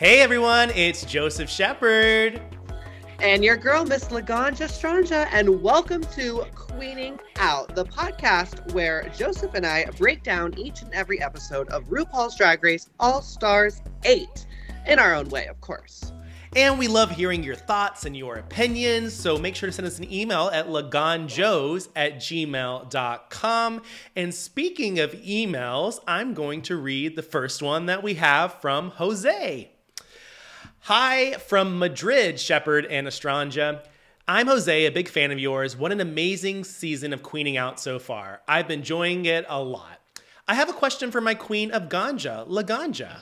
Hey everyone, it's Joseph Shepherd. And your girl, Miss Laganja Estranja, and welcome to Queening Out, the podcast where Joseph and I break down each and every episode of RuPaul's Drag Race All Stars 8, in our own way, of course. And we love hearing your thoughts and your opinions, so make sure to send us an email at laganjos at gmail.com. And speaking of emails, I'm going to read the first one that we have from Jose. Hi from Madrid, Shepherd and Estranja. I'm Jose, a big fan of yours. What an amazing season of Queening Out so far. I've been enjoying it a lot. I have a question for my queen of ganja, Laganja.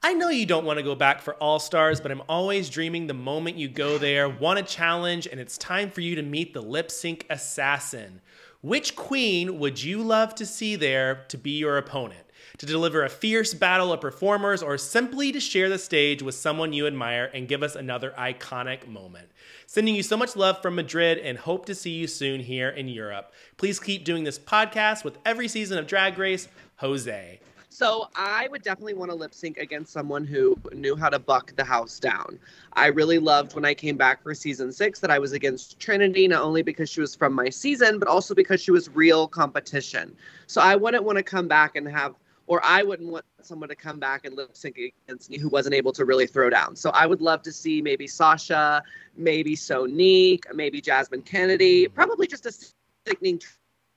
I know you don't want to go back for All Stars, but I'm always dreaming the moment you go there, want a challenge, and it's time for you to meet the lip sync assassin. Which queen would you love to see there to be your opponent? To deliver a fierce battle of performers, or simply to share the stage with someone you admire and give us another iconic moment? Sending you so much love from Madrid and hope to see you soon here in Europe. Please keep doing this podcast with every season of Drag Race. Jose. So I would definitely want to lip sync against someone who knew how to buck the house down. I really loved when I came back for season six that I was against Trinity, not only because she was from my season, but also because she was real competition. So I wouldn't want to come back and have or I wouldn't want someone to come back and lip sync against me who wasn't able to really throw down. So I would love to see maybe Sasha, maybe Sonique, maybe Jasmine Kennedie, probably just a sickening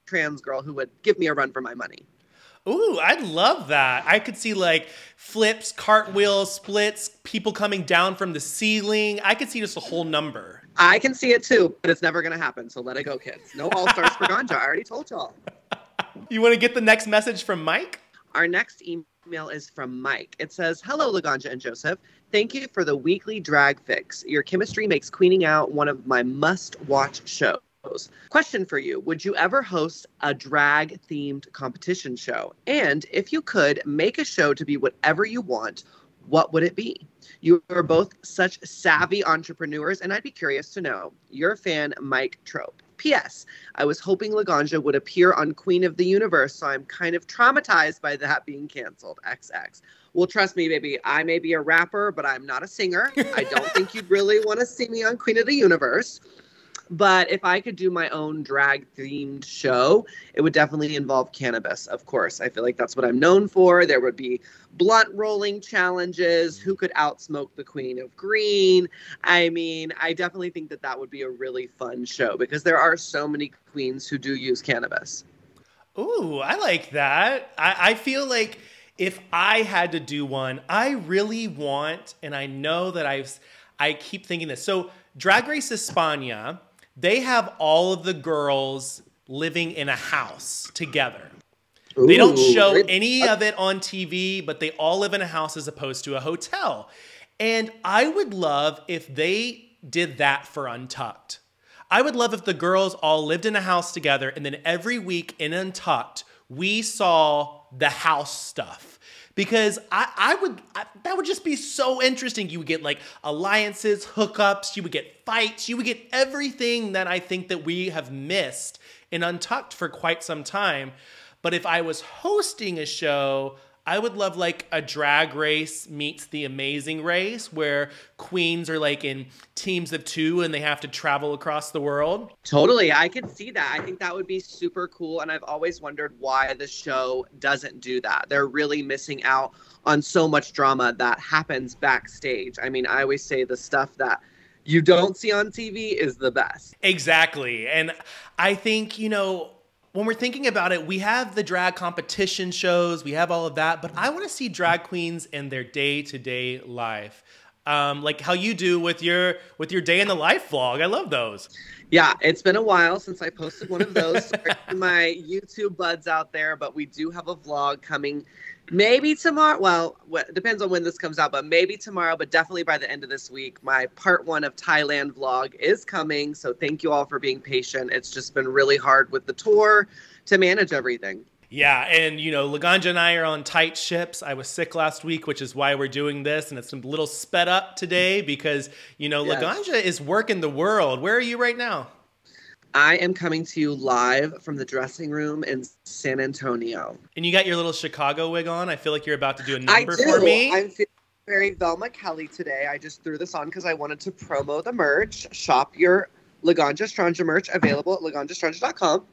trans girl who would give me a run for my money. Ooh, I'd love that. I could see like flips, cartwheels, splits, people coming down from the ceiling. I could see just a whole number. I can see it too, but it's never going to happen. So let it go, kids. No All Stars for Ganja. I already told y'all. You want to get the next message from Mike? Our next email is from Mike. It says, Hello, Laganja and Joseph. Thank you for the weekly drag fix. Your chemistry makes Queening Out one of my must watch shows. Question for you Would you ever host a drag themed competition show? And if you could make a show to be whatever you want, what would it be? You are both such savvy entrepreneurs, and I'd be curious to know. Your fan, Mike Trope. P.S. I was hoping Laganja would appear on Queen of the Universe, so I'm kind of traumatized by that being canceled. XX. Well, trust me, baby, I may be a rapper, but I'm not a singer. I don't think you'd really want to see me on Queen of the Universe. But if I could do my own drag themed show, it would definitely involve cannabis, of course. I feel like that's what I'm known for. There would be blunt rolling challenges. Who could outsmoke the Queen of Green? I mean, I definitely think that that would be a really fun show because there are so many queens who do use cannabis. Ooh, I like that. I, I feel like if I had to do one, I really want, and I know that I've, I keep thinking this. So, Drag Race España they have all of the girls living in a house together. Ooh, they don't show any of it on TV, but they all live in a house as opposed to a hotel. And I would love if they did that for Untucked. I would love if the girls all lived in a house together and then every week in Untucked, we saw the house stuff because I, I would I, that would just be so interesting. You would get like alliances, hookups, you would get fights, you would get everything that I think that we have missed in Untucked for quite some time. But if I was hosting a show, I would love like a drag race meets the amazing race where queens are like in teams of two and they have to travel across the world. Totally. I could see that. I think that would be super cool. And I've always wondered why the show doesn't do that. They're really missing out on so much drama that happens backstage. I mean, I always say the stuff that you don't see on TV is the best. Exactly. And I think, you know, when we're thinking about it, we have the drag competition shows, we have all of that, but I want to see drag queens in their day to day life. Um, like how you do with your with your day in the life vlog. I love those. Yeah, it's been a while since I posted one of those. my YouTube buds out there, but we do have a vlog coming maybe tomorrow. Well, it depends on when this comes out, but maybe tomorrow, but definitely by the end of this week. My part one of Thailand vlog is coming. So thank you all for being patient. It's just been really hard with the tour to manage everything. Yeah, and you know, Laganja and I are on tight ships. I was sick last week, which is why we're doing this, and it's a little sped up today because you know, yes. Laganja is working the world. Where are you right now? I am coming to you live from the dressing room in San Antonio. And you got your little Chicago wig on. I feel like you're about to do a number for me. I'm feeling very Velma Kelly today. I just threw this on because I wanted to promo the merch. Shop your Laganja Estranja merch available at laganjastranja.com.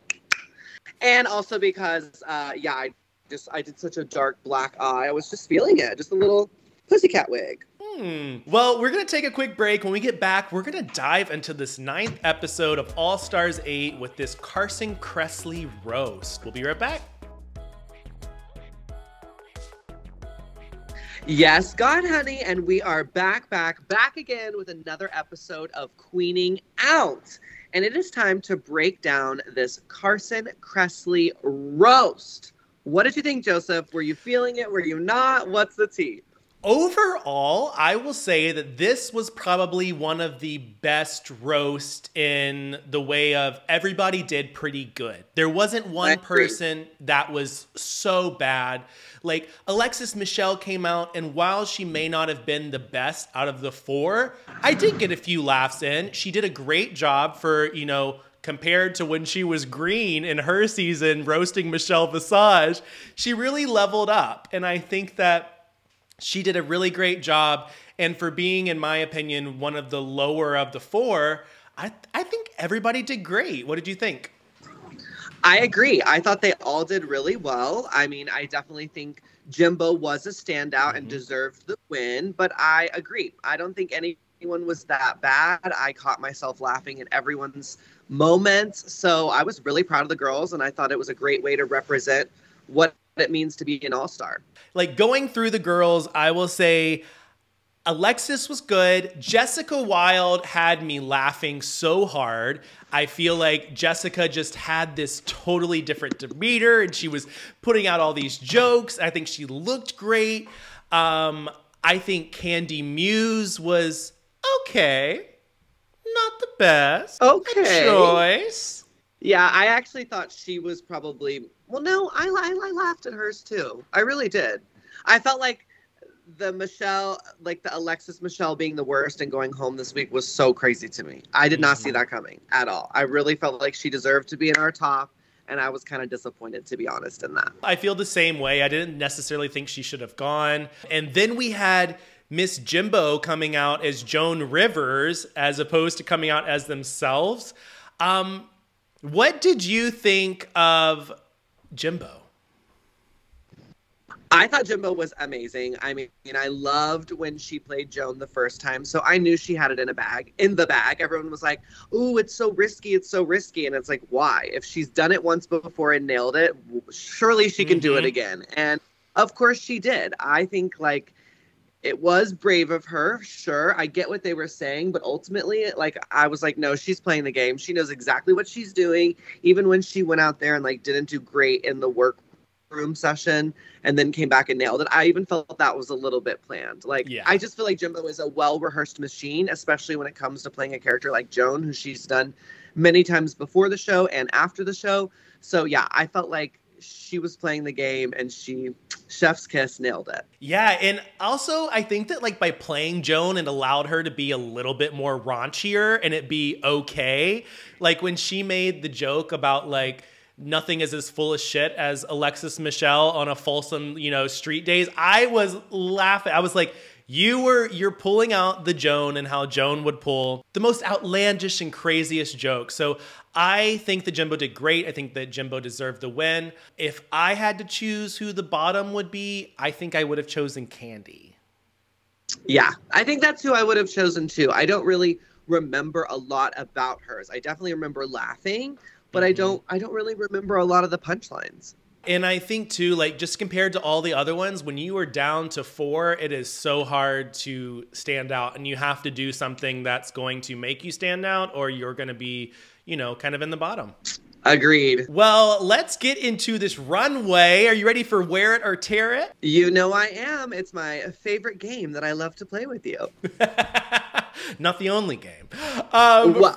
And also because, uh, yeah, I just I did such a dark black eye. I was just feeling it, just a little pussycat wig. Hmm. Well, we're going to take a quick break. When we get back, we're going to dive into this ninth episode of All Stars 8 with this Carson Kressley roast. We'll be right back. Yes, God, honey. And we are back, back, back again with another episode of Queening Out. And it is time to break down this Carson Kressley roast. What did you think, Joseph? Were you feeling it? Were you not? What's the tea? Overall, I will say that this was probably one of the best roast in the way of everybody did pretty good. There wasn't one person that was so bad. Like Alexis Michelle came out, and while she may not have been the best out of the four, I did get a few laughs in. She did a great job for, you know, compared to when she was green in her season roasting Michelle Visage. She really leveled up. And I think that she did a really great job. And for being, in my opinion, one of the lower of the four, I, I think everybody did great. What did you think? I agree. I thought they all did really well. I mean, I definitely think Jimbo was a standout mm-hmm. and deserved the win, but I agree. I don't think anyone was that bad. I caught myself laughing at everyone's moments. So I was really proud of the girls, and I thought it was a great way to represent what it means to be an all star. Like going through the girls, I will say Alexis was good. Jessica Wild had me laughing so hard. I feel like Jessica just had this totally different demeanor and she was putting out all these jokes. I think she looked great. Um, I think Kandy Muse was okay. Not the best. Okay. choice. Yeah, I actually thought she was probably well, no, I, I, I laughed at hers too. I really did. I felt like the Michelle, like the Alexis Michelle being the worst and going home this week was so crazy to me. I did not mm-hmm. see that coming at all. I really felt like she deserved to be in our top. And I was kind of disappointed, to be honest, in that. I feel the same way. I didn't necessarily think she should have gone. And then we had Miss Jimbo coming out as Joan Rivers as opposed to coming out as themselves. Um, what did you think of Jimbo? I thought Jimbo was amazing. I mean, I loved when she played Joan the first time. So I knew she had it in a bag, in the bag. Everyone was like, "Ooh, it's so risky. It's so risky." And it's like, "Why? If she's done it once before and nailed it, surely she can mm-hmm. do it mm-hmm. again." And of course she did. I think like it was brave of her sure i get what they were saying but ultimately like i was like no she's playing the game. She knows exactly what she's doing even when she went out there and like didn't do great in the workroom session and then came back and nailed it. I even felt that was a little bit planned. Like yeah. i just feel like jimbo is a well rehearsed machine especially when it comes to playing a character like joan who she's done many times before the show and after the show. So yeah i felt like she was playing the game and she chef's kiss nailed it yeah and also i think that like by playing joan it allowed her to be a little bit more raunchier and it be okay like when she made the joke about like nothing is as full of shit as Alexis Michelle on a Folsom, you know, street days. I was laughing. I was like, you were you're pulling out the Joan and how Joan would pull the most outlandish and craziest joke. So I think that Jimbo did great. I think that Jimbo deserved the win. If I had to choose who the bottom would be, I think I would have chosen Kandy. Yeah, I think that's who I would have chosen too. I don't really remember a lot about hers. I definitely remember laughing, but mm-hmm. I don't I don't really remember a lot of the punchlines. And I think too, like just compared to all the other ones, when you are down to four, it is so hard to stand out, and you have to do something that's going to make you stand out, or you're going to be, you know, kind of in the bottom. Agreed. Well, let's get into this runway. Are you ready for wear it or tear it? You know I am. It's my favorite game that I love to play with you. Not the only game. Um,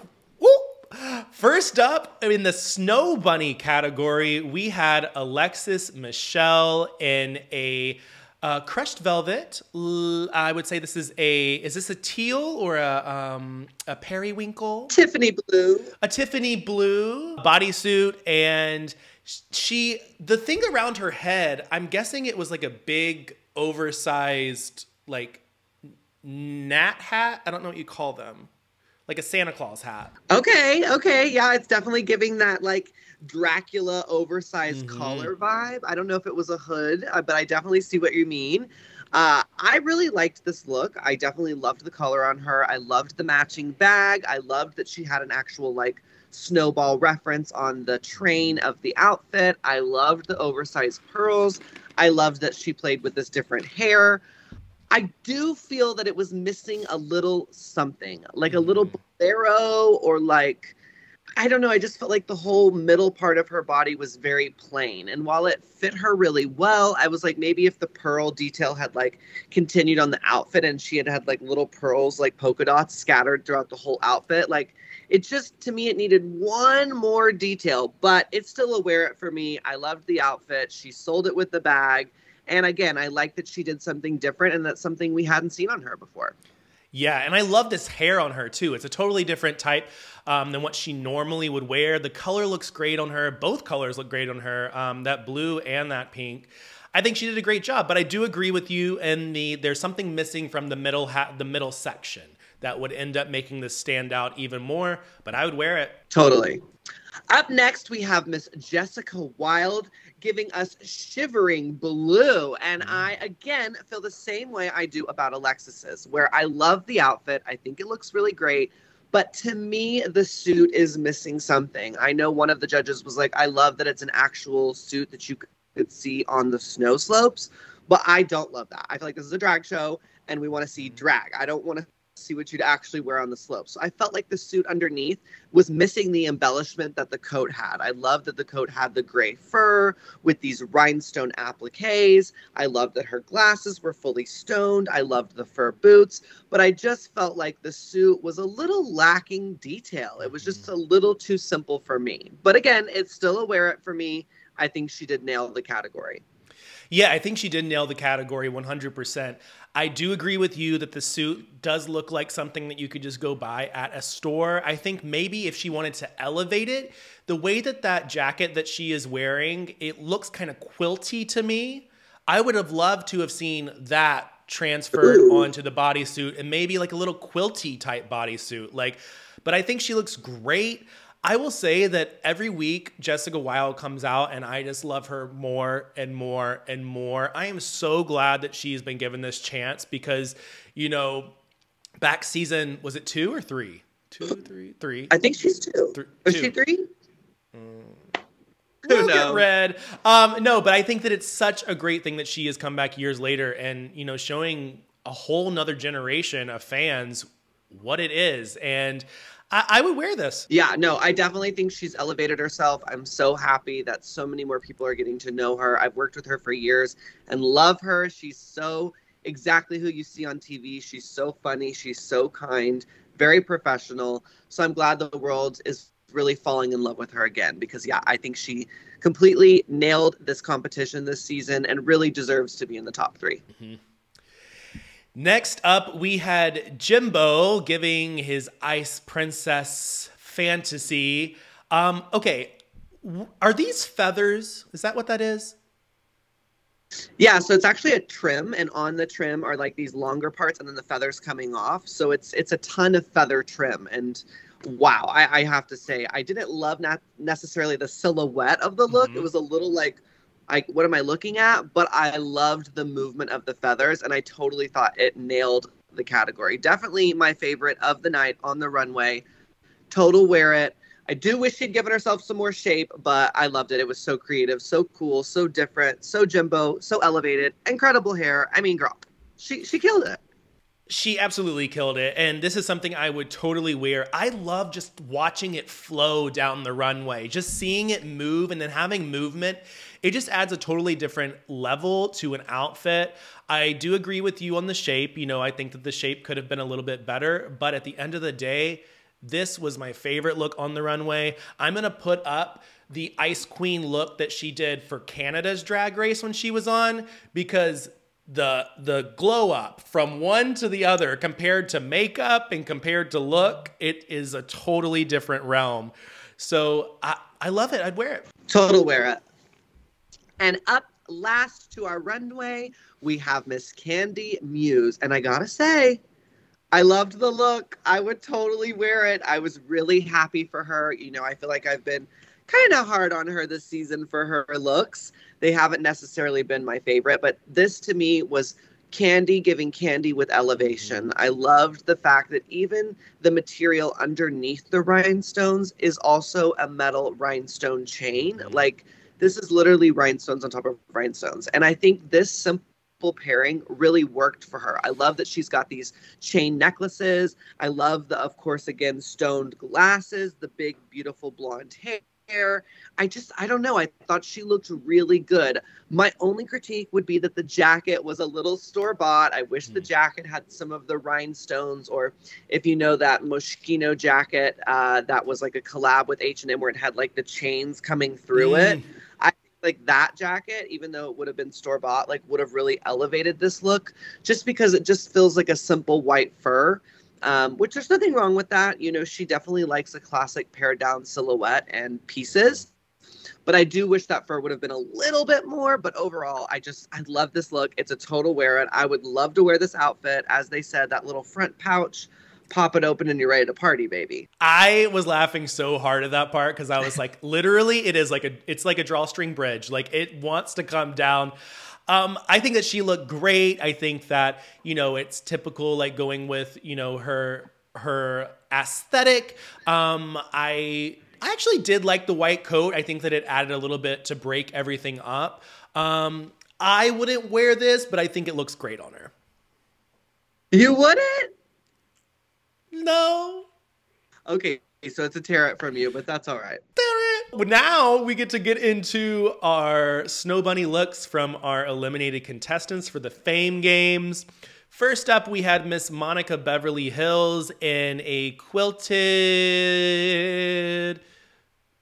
First up in the snow bunny category, we had Alexis Michelle in a uh, crushed velvet. I would say this is a is this a teal or a um, a periwinkle? Tiffany blue. A Tiffany blue bodysuit and she the thing around her head. I'm guessing it was like a big oversized like nat hat. I don't know what you call them like a Santa Claus hat. Okay, okay, yeah, it's definitely giving that like Dracula oversized mm-hmm. collar vibe. I don't know if it was a hood, uh, but I definitely see what you mean. Uh, I really liked this look. I definitely loved the color on her. I loved the matching bag. I loved that she had an actual like snowball reference on the train of the outfit. I loved the oversized pearls. I loved that she played with this different hair. I do feel that it was missing a little something, like a little mm. bolero or like I don't know, I just felt like the whole middle part of her body was very plain. And while it fit her really well, I was like maybe if the pearl detail had like continued on the outfit and she had had like little pearls like polka dots scattered throughout the whole outfit, like it just to me it needed one more detail, but it's still a wear it for me. I loved the outfit. She sold it with the bag and again, I like that she did something different and that's something we hadn't seen on her before. Yeah, and I love this hair on her too. It's a totally different type um, than what she normally would wear. The color looks great on her. Both colors look great on her. Um, that blue and that pink. I think she did a great job. But I do agree with you. And the there's something missing from the middle ha- the middle section that would end up making this stand out even more. But I would wear it. Totally. Up next, we have Miss Jessica Wild giving us Shivering Blue. And mm-hmm. I, again, feel the same way I do about Alexis's, where I love the outfit. I think it looks really great. But to me, the suit is missing something. I know one of the judges was like, I love that it's an actual suit that you could see on the snow slopes. But I don't love that. I feel like this is a drag show and we want to see drag. I don't want to see what you'd actually wear on the slope. So I felt like the suit underneath was missing the embellishment that the coat had. I love that the coat had the gray fur with these rhinestone appliques. I loved that her glasses were fully stoned. I loved the fur boots, but I just felt like the suit was a little lacking detail. It was just mm-hmm. a little too simple for me. But again, it's still a wear it for me. I think she did nail the category. Yeah, I think she did nail the category 100%. I do agree with you that the suit does look like something that you could just go buy at a store. I think maybe if she wanted to elevate it, the way that that jacket that she is wearing, it looks kind of quilty to me. I would have loved to have seen that transferred Ooh. onto the bodysuit and maybe like a little quilty type bodysuit. Like, but I think she looks great. I will say that every week Jessica Wild comes out and I just love her more and more and more. I am so glad that she's been given this chance because, you know, back season, was it two or three? Two, three, three. I think she's two. Two. she three? Mm. We'll get red. Um, no, but I think that it's such a great thing that she has come back years later and, you know, showing a whole nother generation of fans what it is. And I, I would wear this. Yeah, no, I definitely think she's elevated herself. I'm so happy that so many more people are getting to know her. I've worked with her for years and love her. She's so exactly who you see on TV. She's so funny. She's so kind, very professional. So I'm glad the world is really falling in love with her again because, yeah, I think she completely nailed this competition this season and really deserves to be in the top 3 mm-hmm. Next up, we had Jimbo giving his Ice Princess fantasy. Um, okay, are these feathers? Is that what that is? Yeah, so it's actually a trim, and on the trim are like these longer parts, and then the feathers coming off. So it's it's a ton of feather trim, and wow, I, I have to say I didn't love not necessarily the silhouette of the look. Mm-hmm. It was a little like, like what am I looking at? But I loved the movement of the feathers, and I totally thought it nailed the category. Definitely my favorite of the night on the runway. Total wear it. I do wish she'd given herself some more shape, but I loved it. It was so creative, so cool, so different, so Jimbo, so elevated, incredible hair. I mean, girl, she she killed it. She absolutely killed it. And this is something I would totally wear. I love just watching it flow down the runway, just seeing it move and then having movement. It just adds a totally different level to an outfit. I do agree with you on the shape. You know, I think that the shape could have been a little bit better. But at the end of the day, this was my favorite look on the runway. I'm to put up the Ice Queen look that she did for Canada's drag race when she was on because the the glow up from one to the other compared to makeup and compared to look, it is a totally different realm. So I, I love it. I'd wear it. Total wear it. And up last to our runway, we have Miss Kandy Muse. And I gotta say, I loved the look. I would totally wear it. I was really happy for her. You know, I feel like I've been kind of hard on her this season for her looks. They haven't necessarily been my favorite, but this to me was Kandy giving Kandy with elevation. I loved the fact that even the material underneath the rhinestones is also a metal rhinestone chain. Mm-hmm. Like this is literally rhinestones on top of rhinestones. And I think this simple pairing really worked for her. I love that she's got these chain necklaces. I love the, of course, again, stoned glasses, the big, beautiful blonde hair. I just, I don't know. I thought she looked really good. My only critique would be that the jacket was a little store bought. I wish mm. the hmm. jacket had some of the rhinestones, or if you know that Moschino jacket uh, that was like a collab with H and M, where it had like the chains coming through mm. it. Like that jacket, even though it would have been store bought, like would have really elevated this look, just because it just feels like a simple white fur um, which there's nothing wrong with that. You know, she definitely likes a classic pared down silhouette and pieces. But I do wish that fur would have been a little bit more. But overall, I just, I love this look. It's a total wear it. I would love to wear this outfit. As they said, that little front pouch, pop it open and you're ready to party, baby. I was laughing so hard at that part because I was like, literally, it is like a, it's like a drawstring bridge. Like it wants to come down. Um, I think that she looked great. I think that you know it's typical, like going with you know her her aesthetic. Um, I I actually did like the white coat. I think that it added a little bit to break everything up. Um, I wouldn't wear this, but I think it looks great on her. You wouldn't? No. Okay, so it's a tear it from you, but that's all right. But now we get to get into our Snow Bunny looks from our eliminated contestants for the Fame Games. First up, we had Miss Monica Beverly Hills in a quilted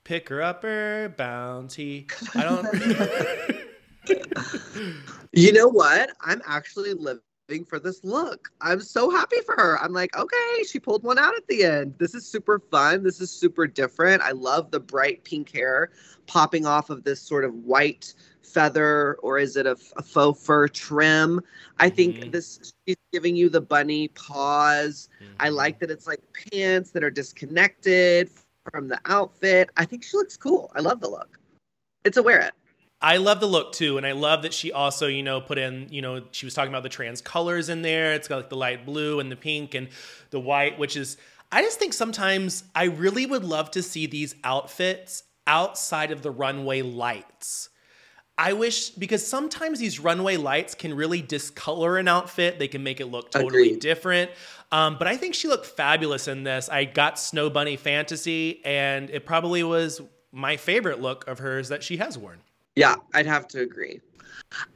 picker upper bounty. I don't. you know what? I'm actually living for this look. I'm so happy for her. I'm like, okay, she pulled one out at the end. This is super fun. This is super different. I love the bright pink hair popping off of this sort of white feather or is it a, a faux fur trim i think mm-hmm. this she's giving you the bunny paws mm-hmm. i like that it's like pants that are disconnected from the outfit i think she looks cool i love the look it's a wear it I love the look too, and I love that she also, you know, put in, you know, she was talking about the trans colors in there. It's got like the light blue and the pink and the white, which is, I just think sometimes I really would love to see these outfits outside of the runway lights. I wish because sometimes these runway lights can really discolor an outfit. They can make it look totally Agreed. different. Um, but I think she looked fabulous in this. I got Snow Bunny Fantasy, and it probably was my favorite look of hers that she has worn. Yeah, I'd have to agree.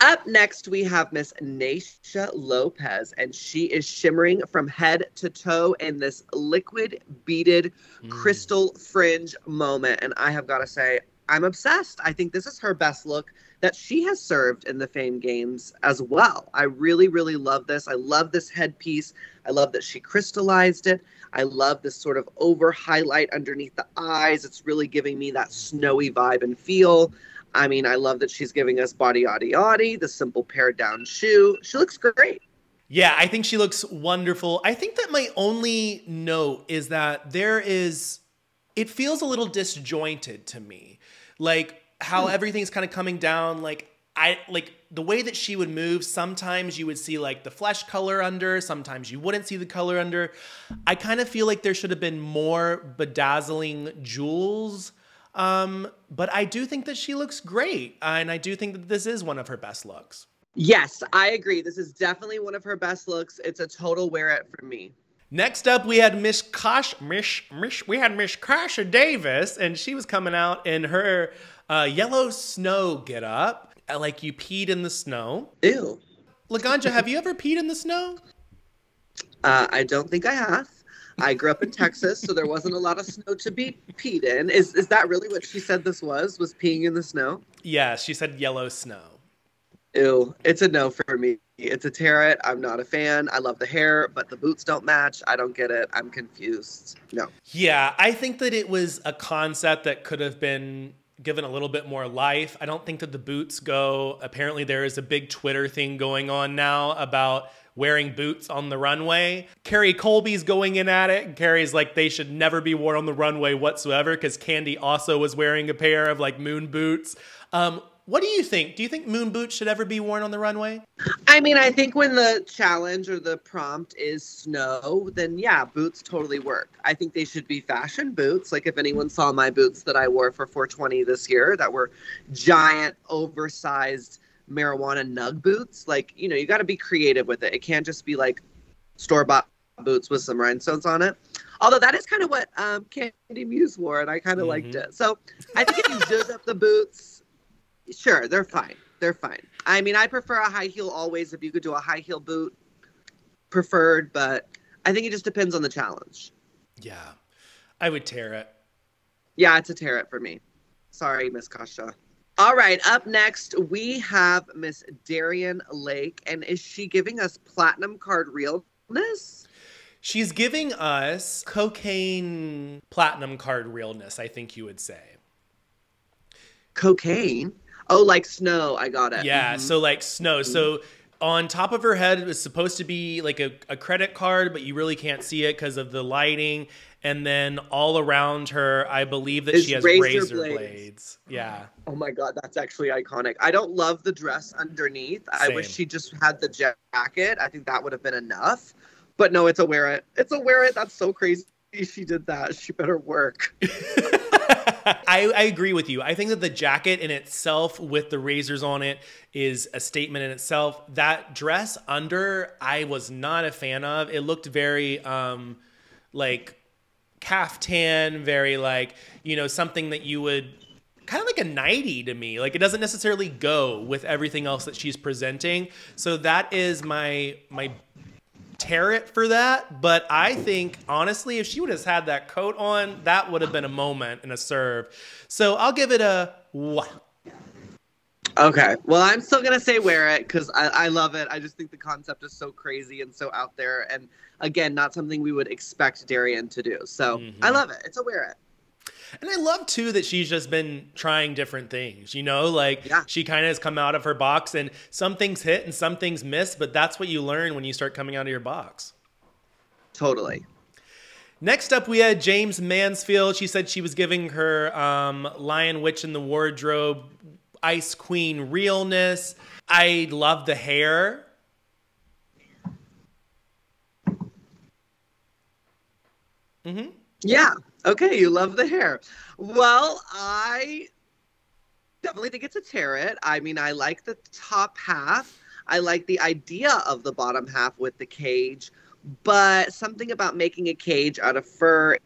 Up next, we have Miss Naysha Lopez, and she is shimmering from head to toe in this liquid beaded mm. crystal fringe moment. And I have got to say, I'm obsessed. I think this is her best look that she has served in the Fame Games as well. I really, really love this. I love this headpiece. I love that she crystallized it. I love this sort of over highlight underneath the eyes. It's really giving me that snowy vibe and feel. I mean, I love that she's giving us body, yaddy, yaddy, the simple pared down shoe. She looks great. Yeah, I think she looks wonderful. I think that my only note is that there is, it feels a little disjointed to me. Like how hmm. everything's kind of coming down. Like, I like the way that she would move. Sometimes you would see like the flesh color under, sometimes you wouldn't see the color under. I kind of feel like there should have been more bedazzling jewels. Um, but I do think that she looks great. and I do think that this is one of her best looks. Yes, I agree. This is definitely one of her best looks. It's a total wear it for me. Next up, we had Miss Kosh, Mish, Mish, we had Miss Kasha Davis, and she was coming out in her uh, yellow snow get up, uh, like you peed in the snow. Ew. Laganja, have you ever peed in the snow? Uh, I don't think I have. I grew up in Texas, so there wasn't a lot of snow to be peed in. Is is that really what she said this was? Was peeing in the snow? Yeah, she said yellow snow. Ew, it's a no for me. It's a tarot. I'm not a fan. I love the hair, but the boots don't match. I don't get it. I'm confused. No. Yeah, I think that it was a concept that could have been given a little bit more life. I don't think that the boots go. Apparently, there is a big Twitter thing going on now about wearing boots on the runway. Kerri Colby's going in at it. Kerri's like, they should never be worn on the runway whatsoever because Kandy also was wearing a pair of like moon boots. Um, what do you think? Do you think moon boots should ever be worn on the runway? I mean, I think when the challenge or the prompt is snow, then yeah, boots totally work. I think they should be fashion boots. Like if anyone saw my boots that I wore for 420 this year that were giant, oversized marijuana nug boots, like, you know, you got to be creative with it. It can't just be like store bought boots with some rhinestones on it. Although that is kind of what um, Kandy Muse wore, and I kind of mm-hmm. liked it. So I think if you zhuzh up the boots, Sure, they're fine. They're fine. I mean, I prefer a high heel always. If you could do a high heel boot, preferred, but I think it just depends on the challenge. Yeah, I would tear it. Yeah, it's a tear it for me. Sorry, Miss Kasha. All right, up next we have Miss Darienne Lake, and is she giving us platinum card realness? She's giving us cocaine platinum card realness. I think you would say. Cocaine. Oh, like snow. I got it. Yeah. Mm-hmm. So like snow. Mm-hmm. So on top of her head was supposed to be like a, a credit card, but you really can't see it because of the lighting. And then all around her, I believe that she has razor, razor blades. blades. Yeah. Oh my god, that's actually iconic. I don't love the dress underneath. Same. I wish she just had the jacket. I think that would have been enough. But no, it's a wear it. It's a wear it. That's so crazy. She did that. She better work. I, I agree with you. I think that the jacket in itself, with the razors on it, is a statement in itself. That dress under, I was not a fan of. It looked very um, like caftan, very like you know something that you would kind of like a nighty to me. Like it doesn't necessarily go with everything else that she's presenting. So that is my my tear it for that. But I think honestly, if she would have had that coat on, that would have been a moment and a serve. So I'll give it a wah. Okay. Well, I'm still gonna say wear it because I, I love it. I just think the concept is so crazy and so out there, and again, not something we would expect Darienne to do. So mm-hmm. I love it. It's a wear it. And I love too that she's just been trying different things, you know, like yeah. she kind of has come out of her box and some things hit and some things miss, but that's what you learn when you start coming out of your box. Totally. Next up, we had Jaymes Mansfield. She said she was giving her um, Lion Witch in the Wardrobe Ice Queen realness. I love the hair. Mm-hmm. Yeah. Okay, you love the hair. Well, I definitely think it's a tear it. I mean, I like the top half. I like the idea of the bottom half with the cage, but something about making a cage out of fur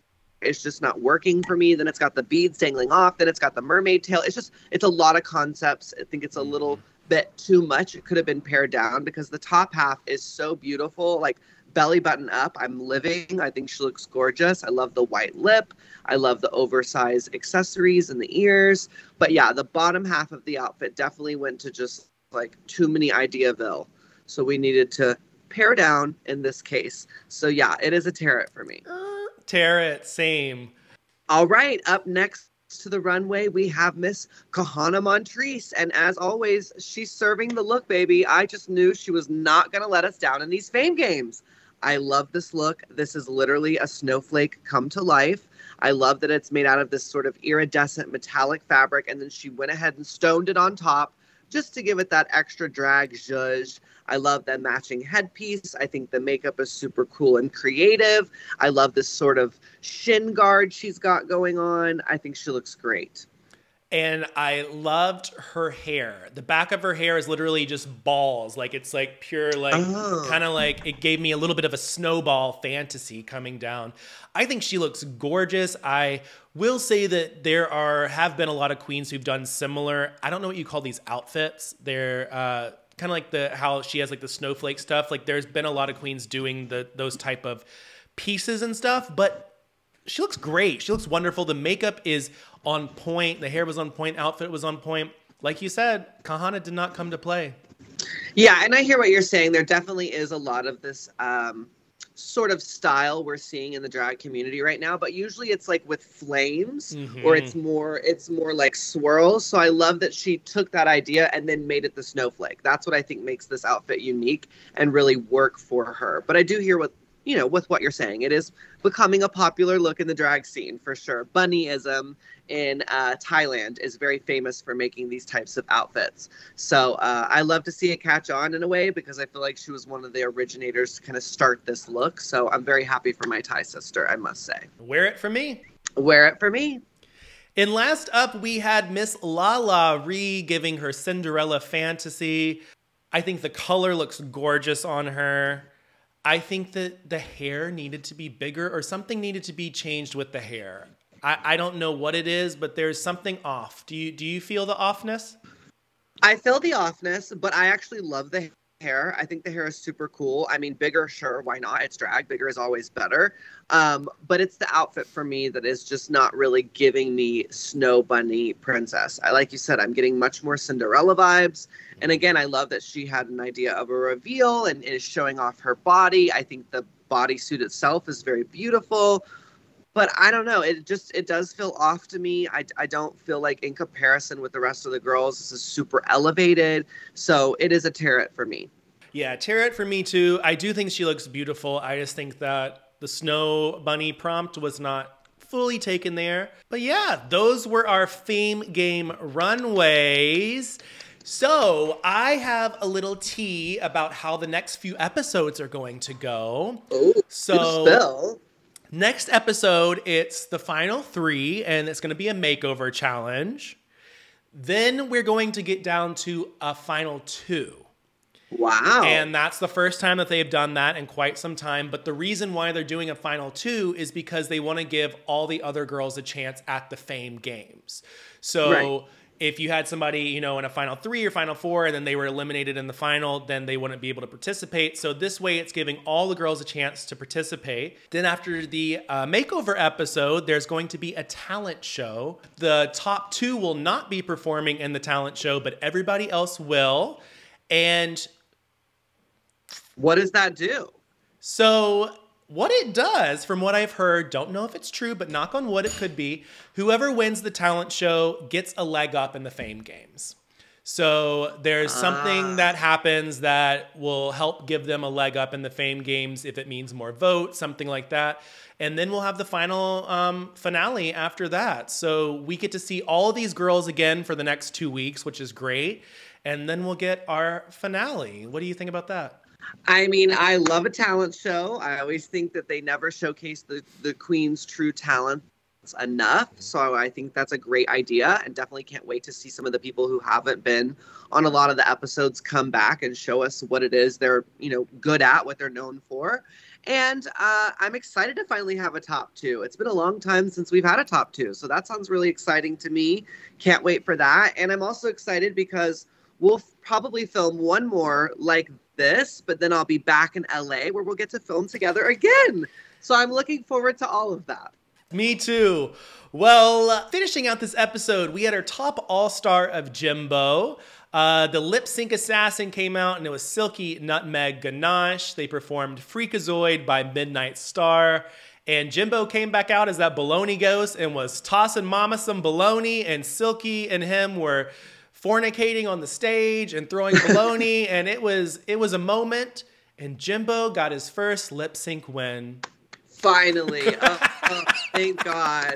is just not working for me. Then it's got the beads dangling off. Then it's got the mermaid tail. It's just, it's a lot of concepts. I think it's a little mm-hmm. bit too much. It could have been pared down because the top half is so beautiful. Like belly button up. I'm living. I think she looks gorgeous. I love the white lip. I love the oversized accessories and the ears. But yeah, the bottom half of the outfit definitely went to just like too many Ideaville. So we needed to pare down in this case. So yeah, it is a tear it for me. Tear it, same. All right, up next to the runway, we have Miss Kahanna Montrese. And as always, she's serving the look, baby. I just knew she was not going to let us down in these fame games. I love this look. This is literally a snowflake come to life. I love that it's made out of this sort of iridescent metallic fabric. And then she went ahead and stoned it on top just to give it that extra drag zhuzh. I love that matching headpiece. I think the makeup is super cool and creative. I love this sort of shin guard she's got going on. I think she looks great. And I loved her hair. The back of her hair is literally just balls. Like it's like pure, like oh. kind of like it gave me a little bit of a snowball fantasy coming down. I think she looks gorgeous. I will say that there are have been a lot of queens who've done similar. I don't know what you call these outfits. They're uh, kind of like the how she has like the snowflake stuff. Like there's been a lot of queens doing the those type of pieces and stuff, but she looks great. She looks wonderful. The makeup is on point. The hair was on point. Outfit was on point. Like you said, Kahanna did not come to play. Yeah, and I hear what you're saying. There definitely is a lot of this um, sort of style we're seeing in the drag community right now but usually it's like with flames mm-hmm. or it's more it's more like swirls so i love that she took that idea and then made it the snowflake that's what i think makes this outfit unique and really work for her but i do hear what you know, with what you're saying. It is becoming a popular look in the drag scene for sure. Bunnyism in uh, Thailand is very famous for making these types of outfits. So uh, I love to see it catch on in a way because I feel like she was one of the originators to kind of start this look. So I'm very happy for my Thai sister, I must say. Wear it for me. Wear it for me. And last up, we had Miss Lala Ri giving her Cinderella fantasy. I think the color looks gorgeous on her. I think that the hair needed to be bigger or something needed to be changed with the hair. I, I don't know what it is, but there's something off. Do you do you feel the offness? I feel the offness, but I actually love the hair. I think the hair is super cool. I mean, bigger, sure, why not? It's drag. Bigger is always better. Um, but it's the outfit for me that is just not really giving me snow bunny princess. I like you said, I'm getting much more Cinderella vibes. And again, I love that she had an idea of a reveal and is showing off her body. I think the bodysuit itself is very beautiful. But I don't know. It just it does feel off to me. I, I don't feel like in comparison with the rest of the girls, this is super elevated. So it is a tear it for me. Yeah, tear it for me too. I do think she looks beautiful. I just think that the snow bunny prompt was not fully taken there. But yeah, those were our fame game runways. So I have a little tea about how the next few episodes are going to go. Ooh, so next episode, it's the final three, and it's going to be a makeover challenge. Then we're going to get down to a final two. Wow. And that's the first time that they've done that in quite some time. But the reason why they're doing a final two is because they want to give all the other girls a chance at the fame games. So right if you had somebody, you know, in a final three or final four, and then they were eliminated in the final, then they wouldn't be able to participate. So this way, it's giving all the girls a chance to participate. Then after the uh, makeover episode, there's going to be a talent show. The top two will not be performing in the talent show, but everybody else will. And what does that do? So what it does, from what I've heard, don't know if it's true, but knock on wood, it could be. Whoever wins the talent show gets a leg up in the fame games. So there's something ah. that happens that will help give them a leg up in the fame games if it means more votes, something like that. And then we'll have the final um, finale after that. So we get to see all these girls again for the next two weeks, which is great. And then we'll get our finale. What do you think about that? I mean, I love a talent show. I always think that they never showcase the, the queen's true talent enough. So I think that's a great idea and definitely can't wait to see some of the people who haven't been on a lot of the episodes come back and show us what it is they're, you know, good at, what they're known for. And uh, I'm excited to finally have a top two. It's been a long time since we've had a top two. So that sounds really exciting to me. Can't wait for that. And I'm also excited because we'll probably film one more like this, but then I'll be back in LA where we'll get to film together again. So I'm looking forward to all of that. Me too. Well, finishing out this episode, we had our top all star of Jimbo. Uh, the lip sync assassin came out and it was Silky Nutmeg Ganache. They performed Freakazoid by Midnight Star. And Jimbo came back out as that baloney ghost and was tossing mama some baloney. And Silky and him were fornicating on the stage and throwing baloney. and it was it was a moment. And Jimbo got his first lip sync win. Finally. oh, oh, thank God.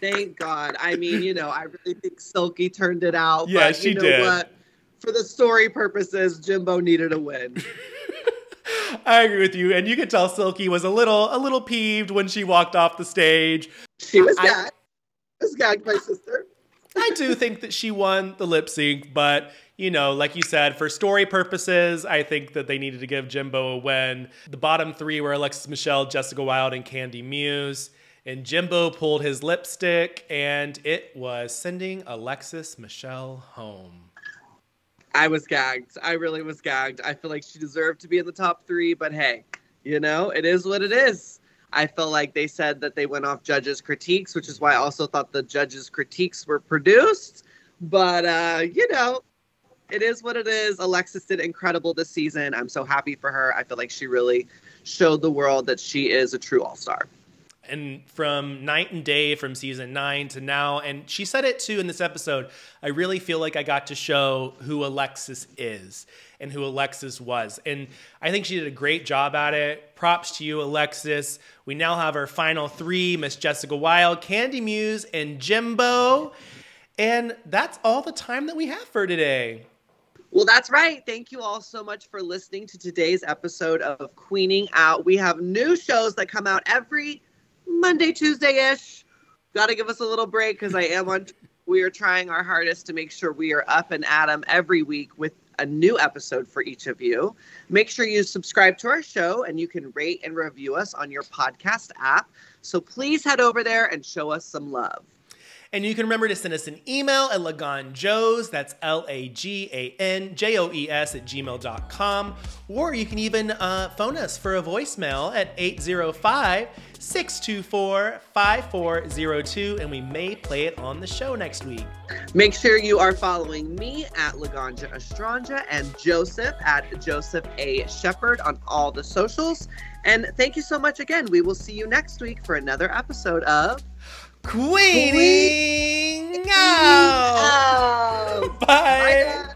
Thank God. I mean, you know, I really think Silky turned it out. Yeah, but she you know did. What? For the story purposes, Jimbo needed a win. I agree with you, and you could tell Silky was a little a little peeved when she walked off the stage. She was I- gagged. was gagged, my sister. I do think that she won the lip sync, but you know, like you said, for story purposes, I think that they needed to give Jimbo a win. The bottom three were Alexis Michelle, Jessica Wild, and Kandy Muse. And Jimbo pulled his lipstick, and it was sending Alexis Michelle home. I was gagged. I really was gagged. I feel like she deserved to be in the top three, but hey, you know, it is what it is. I feel like they said that they went off judges' critiques, which is why I also thought the judges' critiques were produced. But uh, you know, it is what it is. Alexis did incredible this season. I'm so happy for her. I feel like she really showed the world that she is a true all-star. And from night and day from season nine to now. And she said it too in this episode. I really feel like I got to show who Alexis is and who Alexis was. And I think she did a great job at it. Props to you, Alexis. We now have our final three Miss Jessica Wild, Kandy Muse, and Jimbo. And that's all the time that we have for today. Well, that's right. Thank you all so much for listening to today's episode of Queening Out. We have new shows that come out every Monday, Tuesday ish. Got to give us a little break because I am on. We are trying our hardest to make sure we are up and at 'em every week with a new episode for each of you. Make sure you subscribe to our show and you can rate and review us on your podcast app. So please head over there and show us some love. And you can remember to send us an email at laganjoes, that's L A G A N J O E S at gmail.com. Or you can even uh, phone us for a voicemail at 805 624 5402, and we may play it on the show next week. Make sure you are following me at Laganja Estranja and Joseph at Joseph A. Shepherd on all the socials. And thank you so much again. We will see you next week for another episode of Queening out! Oh. Bye!